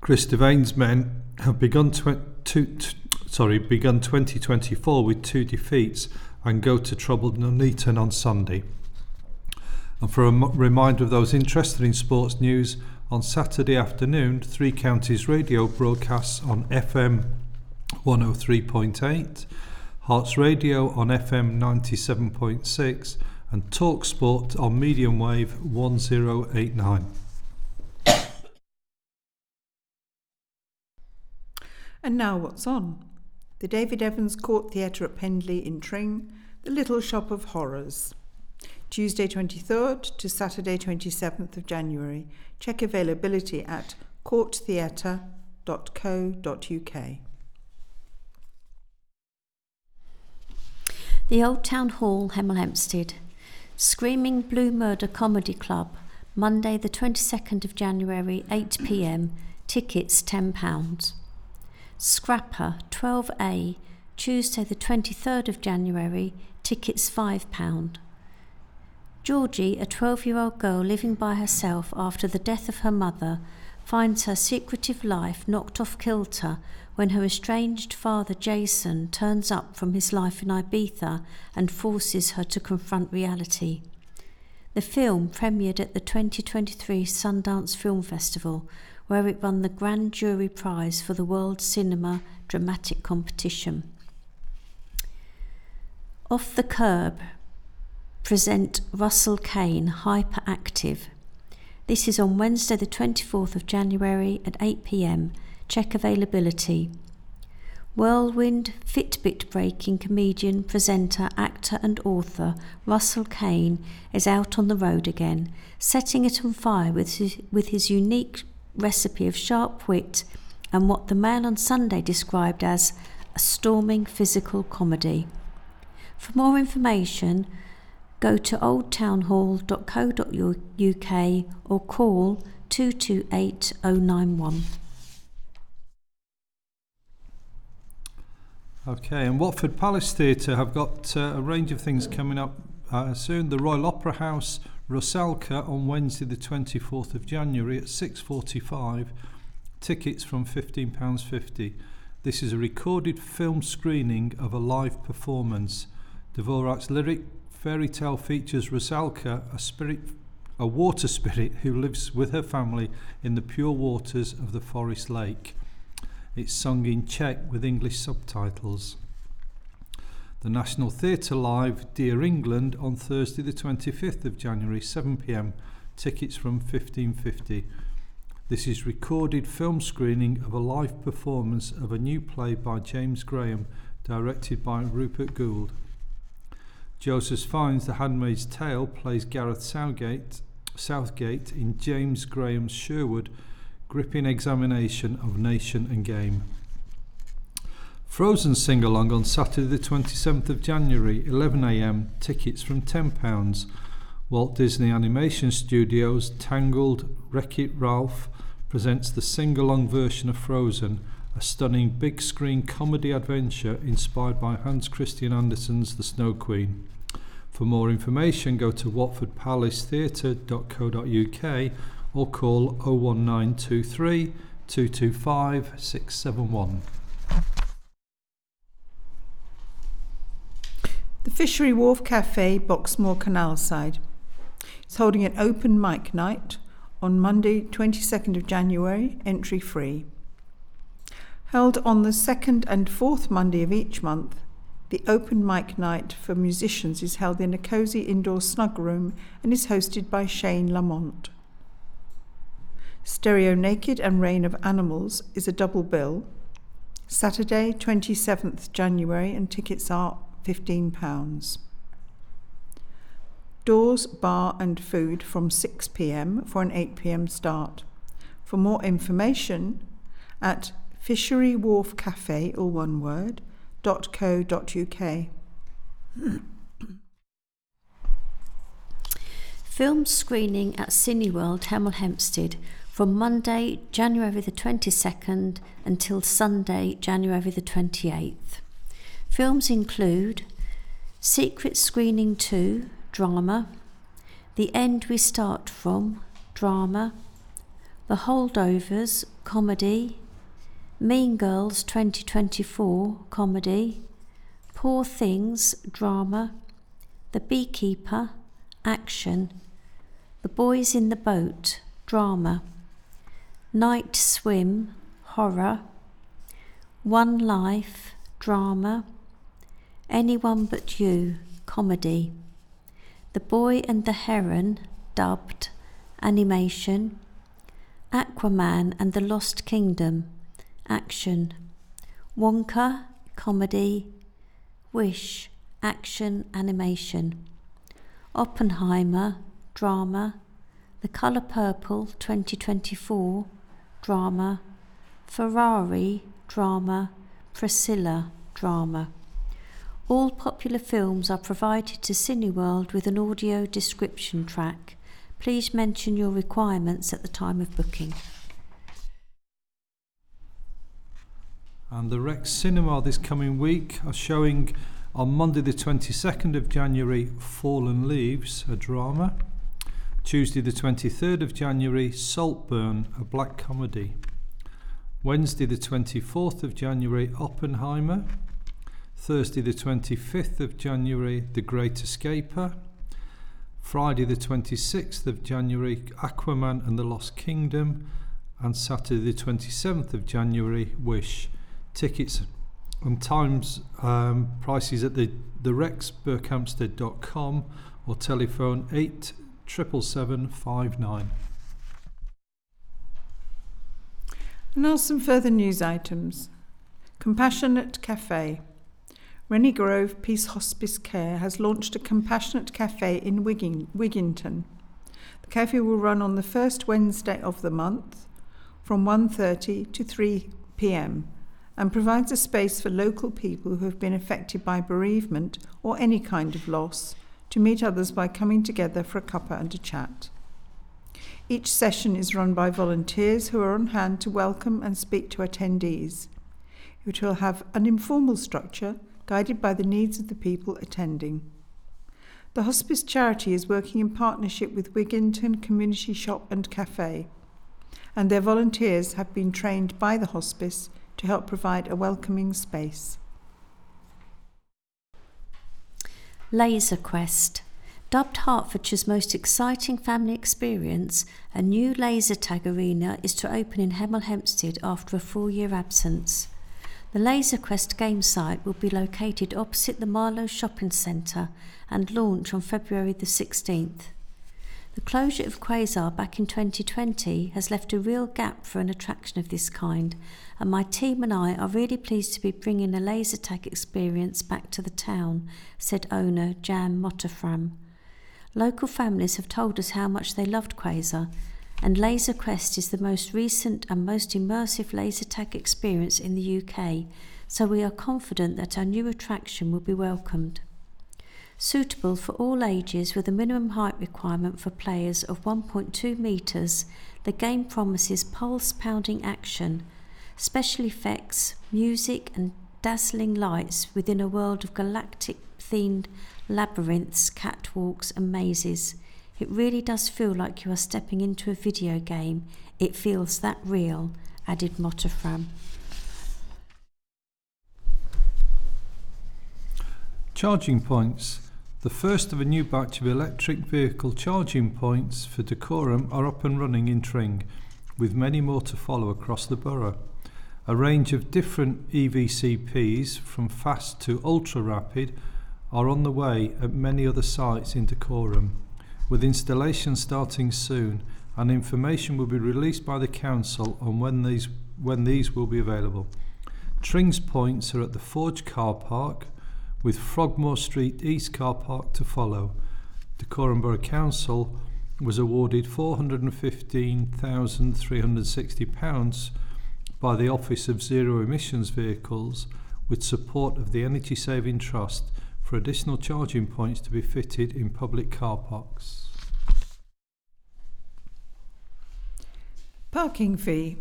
Chris Devane's men have begun, tw- t- sorry, begun 2024 with two defeats and go to troubled Nuneaton on Sunday. And for a reminder of those interested in sports news, On Saturday afternoon, Three Counties Radio broadcasts on FM 103.8, Hearts Radio on FM 97.6, and Talk Sport on medium wave 1089. And now what's on? The David Evans Court Theatre at Pendley in Tring, The Little Shop of Horrors. Tuesday 23rd to Saturday 27th of January. Check availability at courttheatre.co.uk. The Old Town Hall, Hemel Hempstead. Screaming Blue Murder Comedy Club, Monday the 22nd of January, 8 pm. Tickets £10. Scrapper, 12A, Tuesday the 23rd of January. Tickets £5. Georgie, a 12 year old girl living by herself after the death of her mother, finds her secretive life knocked off kilter when her estranged father Jason turns up from his life in Ibiza and forces her to confront reality. The film premiered at the 2023 Sundance Film Festival, where it won the Grand Jury Prize for the World Cinema Dramatic Competition. Off the Curb present Russell Kane Hyperactive. This is on Wednesday, the 24th of January at 8 pm. Check availability. Whirlwind Fitbit breaking comedian, presenter, actor, and author Russell Kane is out on the road again, setting it on fire with his, with his unique recipe of sharp wit and what the Mail on Sunday described as a storming physical comedy. For more information, go to oldtownhall.co.uk or call 228091. Okay, and Watford Palace Theatre have got uh, a range of things coming up uh, soon. The Royal Opera House Rusalka on Wednesday the 24th of January at 6.45. Tickets from £15.50. This is a recorded film screening of a live performance. Dvorak's lyric fairy tale features Rusalka, a spirit a water (laughs) spirit who lives with her family in the pure waters of the forest lake. It's sung in Czech with English subtitles. The National Theatre Live Dear England on Thursday the 25th of January 7pm. Tickets from 1550. This is recorded film screening of a live performance of a new play by James Graham directed by Rupert Goold. Joseph Fiennes The Handmaid's Tale plays Gareth Southgate, Southgate in James Graham's Sherwood gripping examination of nation and game. Frozen sing along on Saturday, the 27th of January, 11am, tickets from £10. Walt Disney Animation Studios' Tangled Wreck It Ralph presents the sing along version of Frozen, a stunning big screen comedy adventure inspired by Hans Christian Andersen's The Snow Queen. For more information, go to watfordpalacetheatre.co.uk or call 01923 225 671. The Fishery Wharf Cafe, Boxmoor Canal Side. is holding an open mic night on Monday, 22nd of January, entry free. Held on the second and fourth Monday of each month, the open mic night for musicians is held in a cosy indoor snug room and is hosted by Shane Lamont. Stereo Naked and Reign of Animals is a double bill. Saturday, 27th January, and tickets are £15. Doors, bar, and food from 6 pm for an 8 pm start. For more information, at Fishery Wharf Cafe, all one word, .co.uk. Film screening at Cineworld, Hemel Hempstead from Monday, January the 22nd until Sunday, January the 28th. Films include Secret Screening 2, drama, The End We Start From, drama, The Holdovers, comedy, Mean Girls 2024, comedy, Poor Things, drama, The Beekeeper, action, The Boys in the Boat, drama. Night Swim, horror. One Life, drama. Anyone But You, comedy. The Boy and the Heron, dubbed, animation. Aquaman and the Lost Kingdom, action. Wonka, comedy. Wish, action, animation. Oppenheimer, drama. The Colour Purple 2024, drama. Ferrari, drama. Priscilla, drama. All popular films are provided to Cineworld with an audio description track. Please mention your requirements at the time of booking. And the Rex Cinema this coming week are showing on Monday, the 22nd of January, Fallen Leaves, a drama. Tuesday, the 23rd of January, Saltburn, a black comedy. Wednesday, the 24th of January, Oppenheimer. Thursday, the 25th of January, The Great Escaper. Friday, the 26th of January, Aquaman and the Lost Kingdom. And Saturday, the 27th of January, Wish. Tickets and times um, prices at the, the rexberkhamsted.com or telephone 8 77759. Now some further news items. Compassionate Cafe. Rennie Grove Peace Hospice Care has launched a Compassionate Cafe in Wigging, Wigginton. The cafe will run on the first Wednesday of the month from 1:30 to 3 p.m. and provides a space for local people who have been affected by bereavement or any kind of loss to meet others by coming together for a cuppa and a chat. Each session is run by volunteers who are on hand to welcome and speak to attendees. It will have an informal structure guided by the needs of the people attending. The hospice charity is working in partnership with Wigginton Community Shop and Cafe, and their volunteers have been trained by the hospice to help provide a welcoming space. Laser Quest. Dubbed Hertfordshire's most exciting family experience, a new laser tag arena is to open in Hemel Hempstead after a four year absence. The Laser Quest game site will be located opposite the Marlow Shopping Centre and launch on February the 16th. The closure of Quasar back in 2020 has left a real gap for an attraction of this kind, and my team and I are really pleased to be bringing a laser tag experience back to the town, said owner Jan Motterfram. Local families have told us how much they loved Quasar, and Laser Quest is the most recent and most immersive laser tag experience in the UK, so we are confident that our new attraction will be welcomed. Suitable for all ages with a minimum height requirement for players of 1.2 metres, the game promises pulse pounding action, special effects, music, and dazzling lights within a world of galactic themed labyrinths, catwalks, and mazes. It really does feel like you are stepping into a video game. It feels that real, added Motterfram. Charging points. The first of a new batch of electric vehicle charging points for Dacorum are up and running in Tring, with many more to follow across the borough. A range of different EVCPs, from fast to ultra rapid, are on the way at many other sites in Dacorum, with installation starting soon, and information will be released by the council on when these when these will be available. Tring's points are at the Forge car park, with Frogmore Street East car park to follow. Dacorum Borough Council was awarded £415,360 by the Office of Zero Emissions Vehicles with support of the Energy Saving Trust for additional charging points to be fitted in public car parks. Parking fee.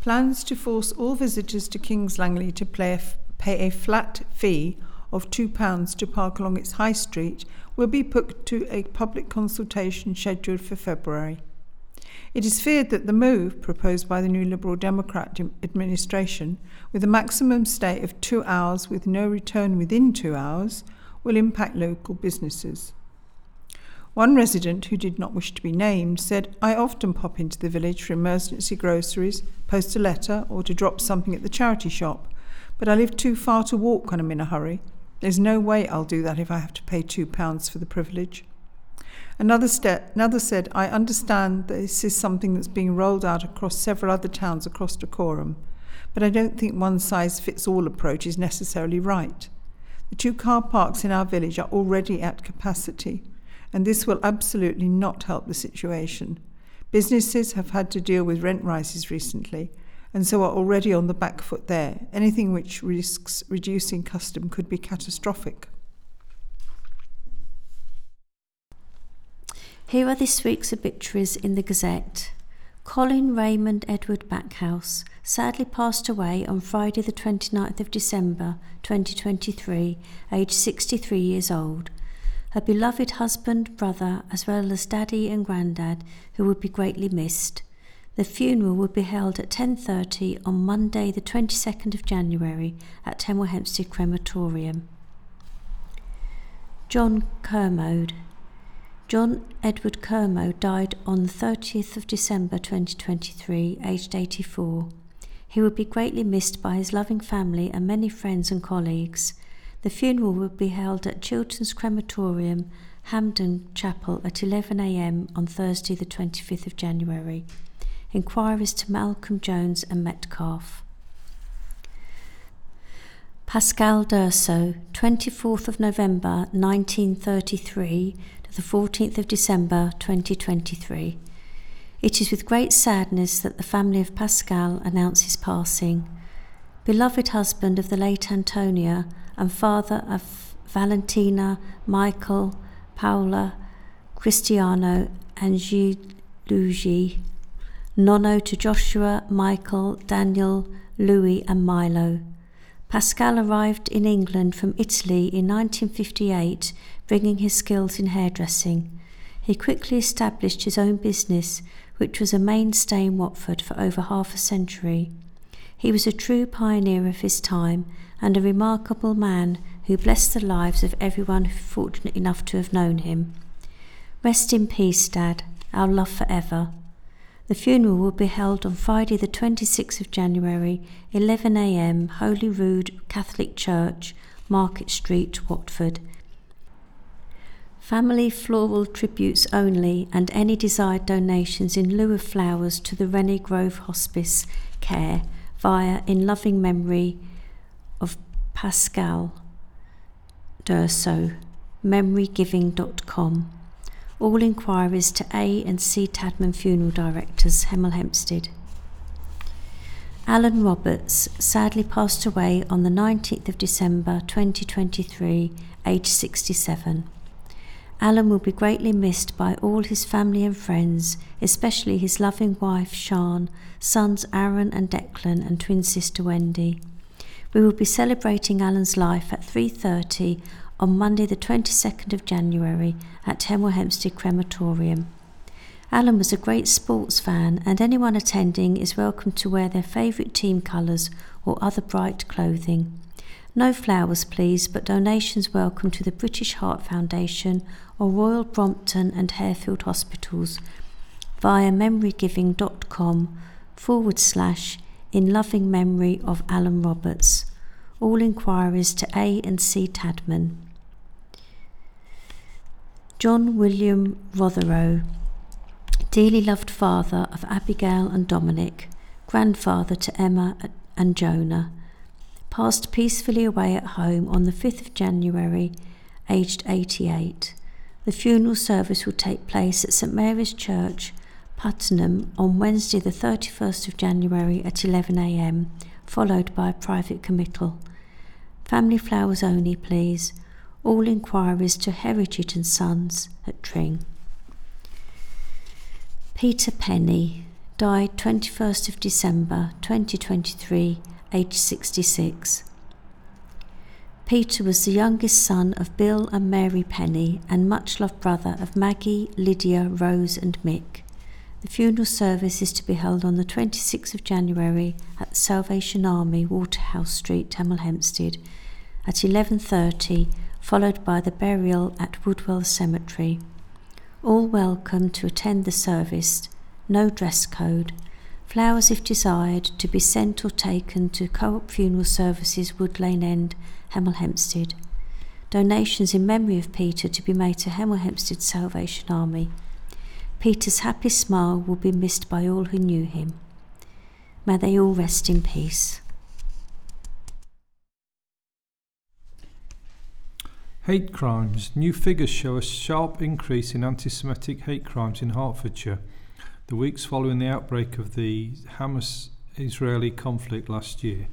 Plans to force all visitors to Kings Langley to pay a flat fee of £2 to park along its high street will be put to a public consultation scheduled for February. It is feared that the move, proposed by the new Liberal Democrat administration, with a maximum stay of two hours with no return within two hours, will impact local businesses. One resident, who did not wish to be named, said, I often pop into the village for emergency groceries, post a letter, or to drop something at the charity shop, but I live too far to walk when I'm in a hurry. There's no way I'll do that if I have to pay £2 for the privilege. Another, another said, I understand that this is something that's being rolled out across several other towns across Dacorum, but I don't think one size fits all approach is necessarily right. The two car parks in our village are already at capacity, and this will absolutely not help the situation. Businesses have had to deal with rent rises recently, and so are already on the back foot there. Anything which risks reducing custom could be catastrophic. Here are this week's obituaries in the Gazette. Colin Raymond Edward Backhouse sadly passed away on Friday, the 29th of December 2023, aged 63 years old. Her beloved husband, brother, as well as daddy and granddad, who would be greatly missed. The funeral will be held at 10:30 on Monday, the 22nd of January, at Hemel Hempstead Crematorium. John Kermode John Edward Kermo died on the 30th of December 2023, aged 84. He would be greatly missed by his loving family and many friends and colleagues. The funeral will be held at Chilterns Crematorium, Hampden Chapel at 11am on Thursday, the 25th of January. Inquiries to Malcolm Jones and Metcalfe. Pascal Durso, 24th of November 1933 to the 14th of December 2023. It is with great sadness that the family of Pascal announce his passing. Beloved husband of the late Antonia and father of Valentina, Michael, Paula, Cristiano, and Luigi, Nono to Joshua, Michael, Daniel, Louis, and Milo. Pascal arrived in England from Italy in 1958 bringing his skills in hairdressing. He quickly established his own business, which was a mainstay in Watford for over half a century. He was a true pioneer of his time and a remarkable man who blessed the lives of everyone fortunate enough to have known him. Rest in peace, Dad, our love forever. The funeral will be held on Friday, the 26th of January, 11am, Holy Rood Catholic Church, Market Street, Watford. Family floral tributes only and any desired donations in lieu of flowers to the Rennie Grove Hospice Care via in loving memory of Pascal Durso, memorygiving.com. All inquiries to A and C Tadman Funeral Directors, Hemel Hempstead. Alan Roberts sadly passed away on the 19th of December 2023, aged 67. Alan will be greatly missed by all his family and friends, especially his loving wife Sian, sons Aaron and Declan, and twin sister Wendy. We will be celebrating Alan's life at 3:30 on Monday the 22nd of January at Hemel Hempstead Crematorium. Alan was a great sports fan and anyone attending is welcome to wear their favourite team colours or other bright clothing. No flowers, please, but donations welcome to the British Heart Foundation or Royal Brompton and Harefield Hospitals via memorygiving.com forward slash in loving memory of Alan Roberts. All inquiries to A and C Tadman. John William Rotherow, dearly loved father of Abigail and Dominic, grandfather to Emma and Jonah passed peacefully away at home on the 5th of January, aged 88. The funeral service will take place at St Mary's Church, Puttenham, on Wednesday, the 31st of January at 11am, followed by a private committal. Family flowers only, please. All inquiries to Heritage and Sons at Tring. Peter Penny died 21st of December 2023 aged 66. Peter was the youngest son of Bill and Mary Penny and much loved brother of Maggie, Lydia, Rose, and Mick. The funeral service is to be held on the 26th of January at the Salvation Army, Waterhouse Street, Hemel Hempstead, at 11:30, followed by the burial at Woodwell Cemetery. All welcome to attend the service. No dress code. Flowers, if desired, to be sent or taken to Co-op Funeral Services, Wood Lane End, Hemel Hempstead. Donations in memory of Peter to be made to Hemel Hempstead Salvation Army. Peter's happy smile will be missed by all who knew him. May they all rest in peace. Hate crimes. New figures show a sharp increase in anti Semitic hate crimes in Hertfordshire. The weeks following the outbreak of the Hamas Israeli conflict last year.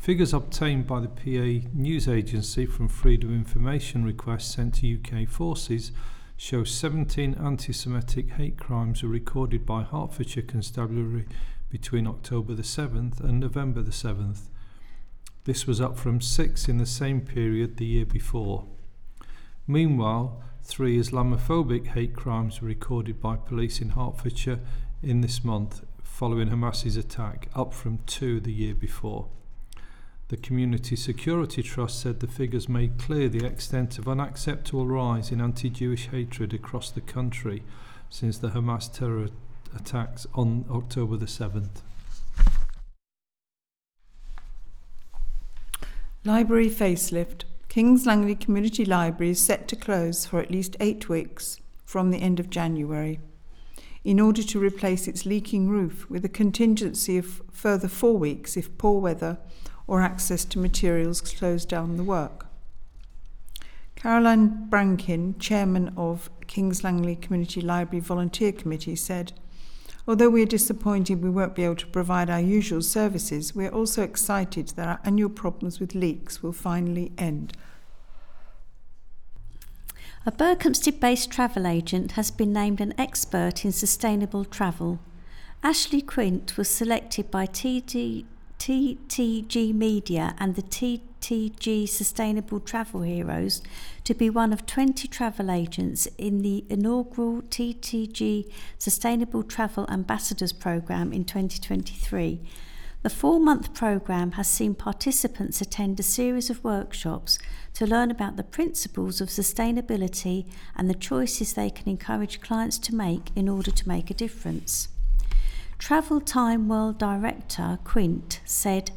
Figures obtained by the PA news agency from Freedom Information requests sent to UK forces show 17 anti Semitic hate crimes were recorded by Hertfordshire Constabulary between October the 7th and November the 7th. This was up from six in the same period the year before. Meanwhile, three Islamophobic hate crimes were recorded by police in Hertfordshire in this month following Hamas's attack, up from two the year before. The Community Security Trust said the figures made clear the extent of unacceptable rise in anti Jewish hatred across the country since the Hamas terror attacks on October the 7th. Library facelift. Kings Langley Community Library is set to close for at least eight weeks from the end of January in order to replace its leaking roof with a contingency of further four weeks if poor weather or access to materials slows down the work. Caroline Brankin, chairman of Kings Langley Community Library Volunteer Committee, said, Although we are disappointed we won't be able to provide our usual services, we are also excited that our annual problems with leaks will finally end. A Berkhamsted based travel agent has been named an expert in sustainable travel. Ashley Quint was selected by TD, TTG Media and the TTG Sustainable Travel Heroes to be one of 20 travel agents in the inaugural TTG Sustainable Travel Ambassadors Programme in 2023. The four month programme has seen participants attend a series of workshops to learn about the principles of sustainability and the choices they can encourage clients to make in order to make a difference. Travel Time World Director Quint said,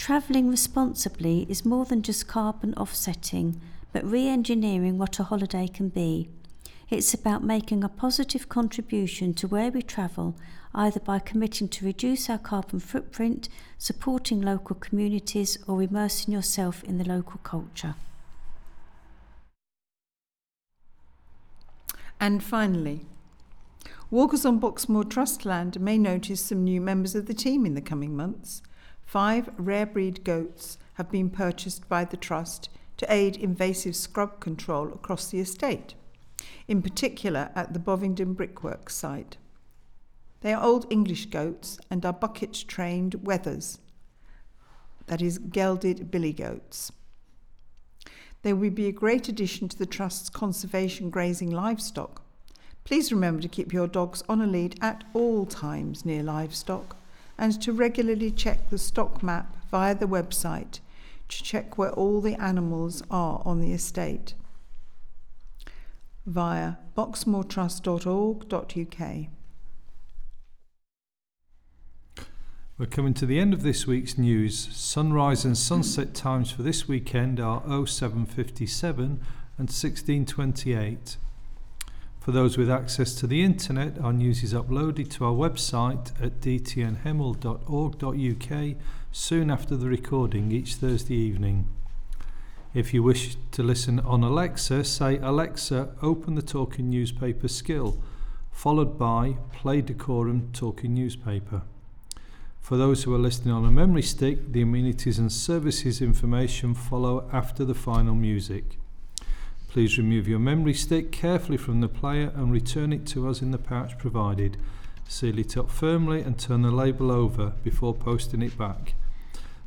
Travelling responsibly is more than just carbon offsetting, but re engineering what a holiday can be. It's about making a positive contribution to where we travel, either by committing to reduce our carbon footprint, supporting local communities, or immersing yourself in the local culture. And finally, walkers on Boxmoor Trust land may notice some new members of the team in the coming months. Five rare breed goats have been purchased by the Trust to aid invasive scrub control across the estate, in particular at the Bovingdon Brickworks site. They are Old English goats and are bucket trained wethers, that is, gelded billy goats. They will be a great addition to the Trust's conservation grazing livestock. Please remember to keep your dogs on a lead at all times near livestock and to regularly check the stock map via the website to check where all the animals are on the estate via boxmoortrust.org.uk. We're coming to the end of this week's news. Sunrise and sunset times for this weekend are 0757 and 1628. For those with access to the internet, our news is uploaded to our website at dtnhemel.org.uk soon after the recording each Thursday evening. If you wish to listen on Alexa, say Alexa, open the Talking Newspaper skill, followed by play Dacorum Talking Newspaper. For those who are listening on a memory stick, the amenities and services information follow after the final music. Please remove your memory stick carefully from the player and return it to us in the pouch provided. Seal it up firmly and turn the label over before posting it back.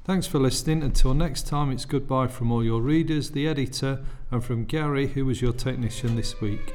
Thanks for listening. Until next time, it's goodbye from all your readers, the editor, and from Gary, who was your technician this week.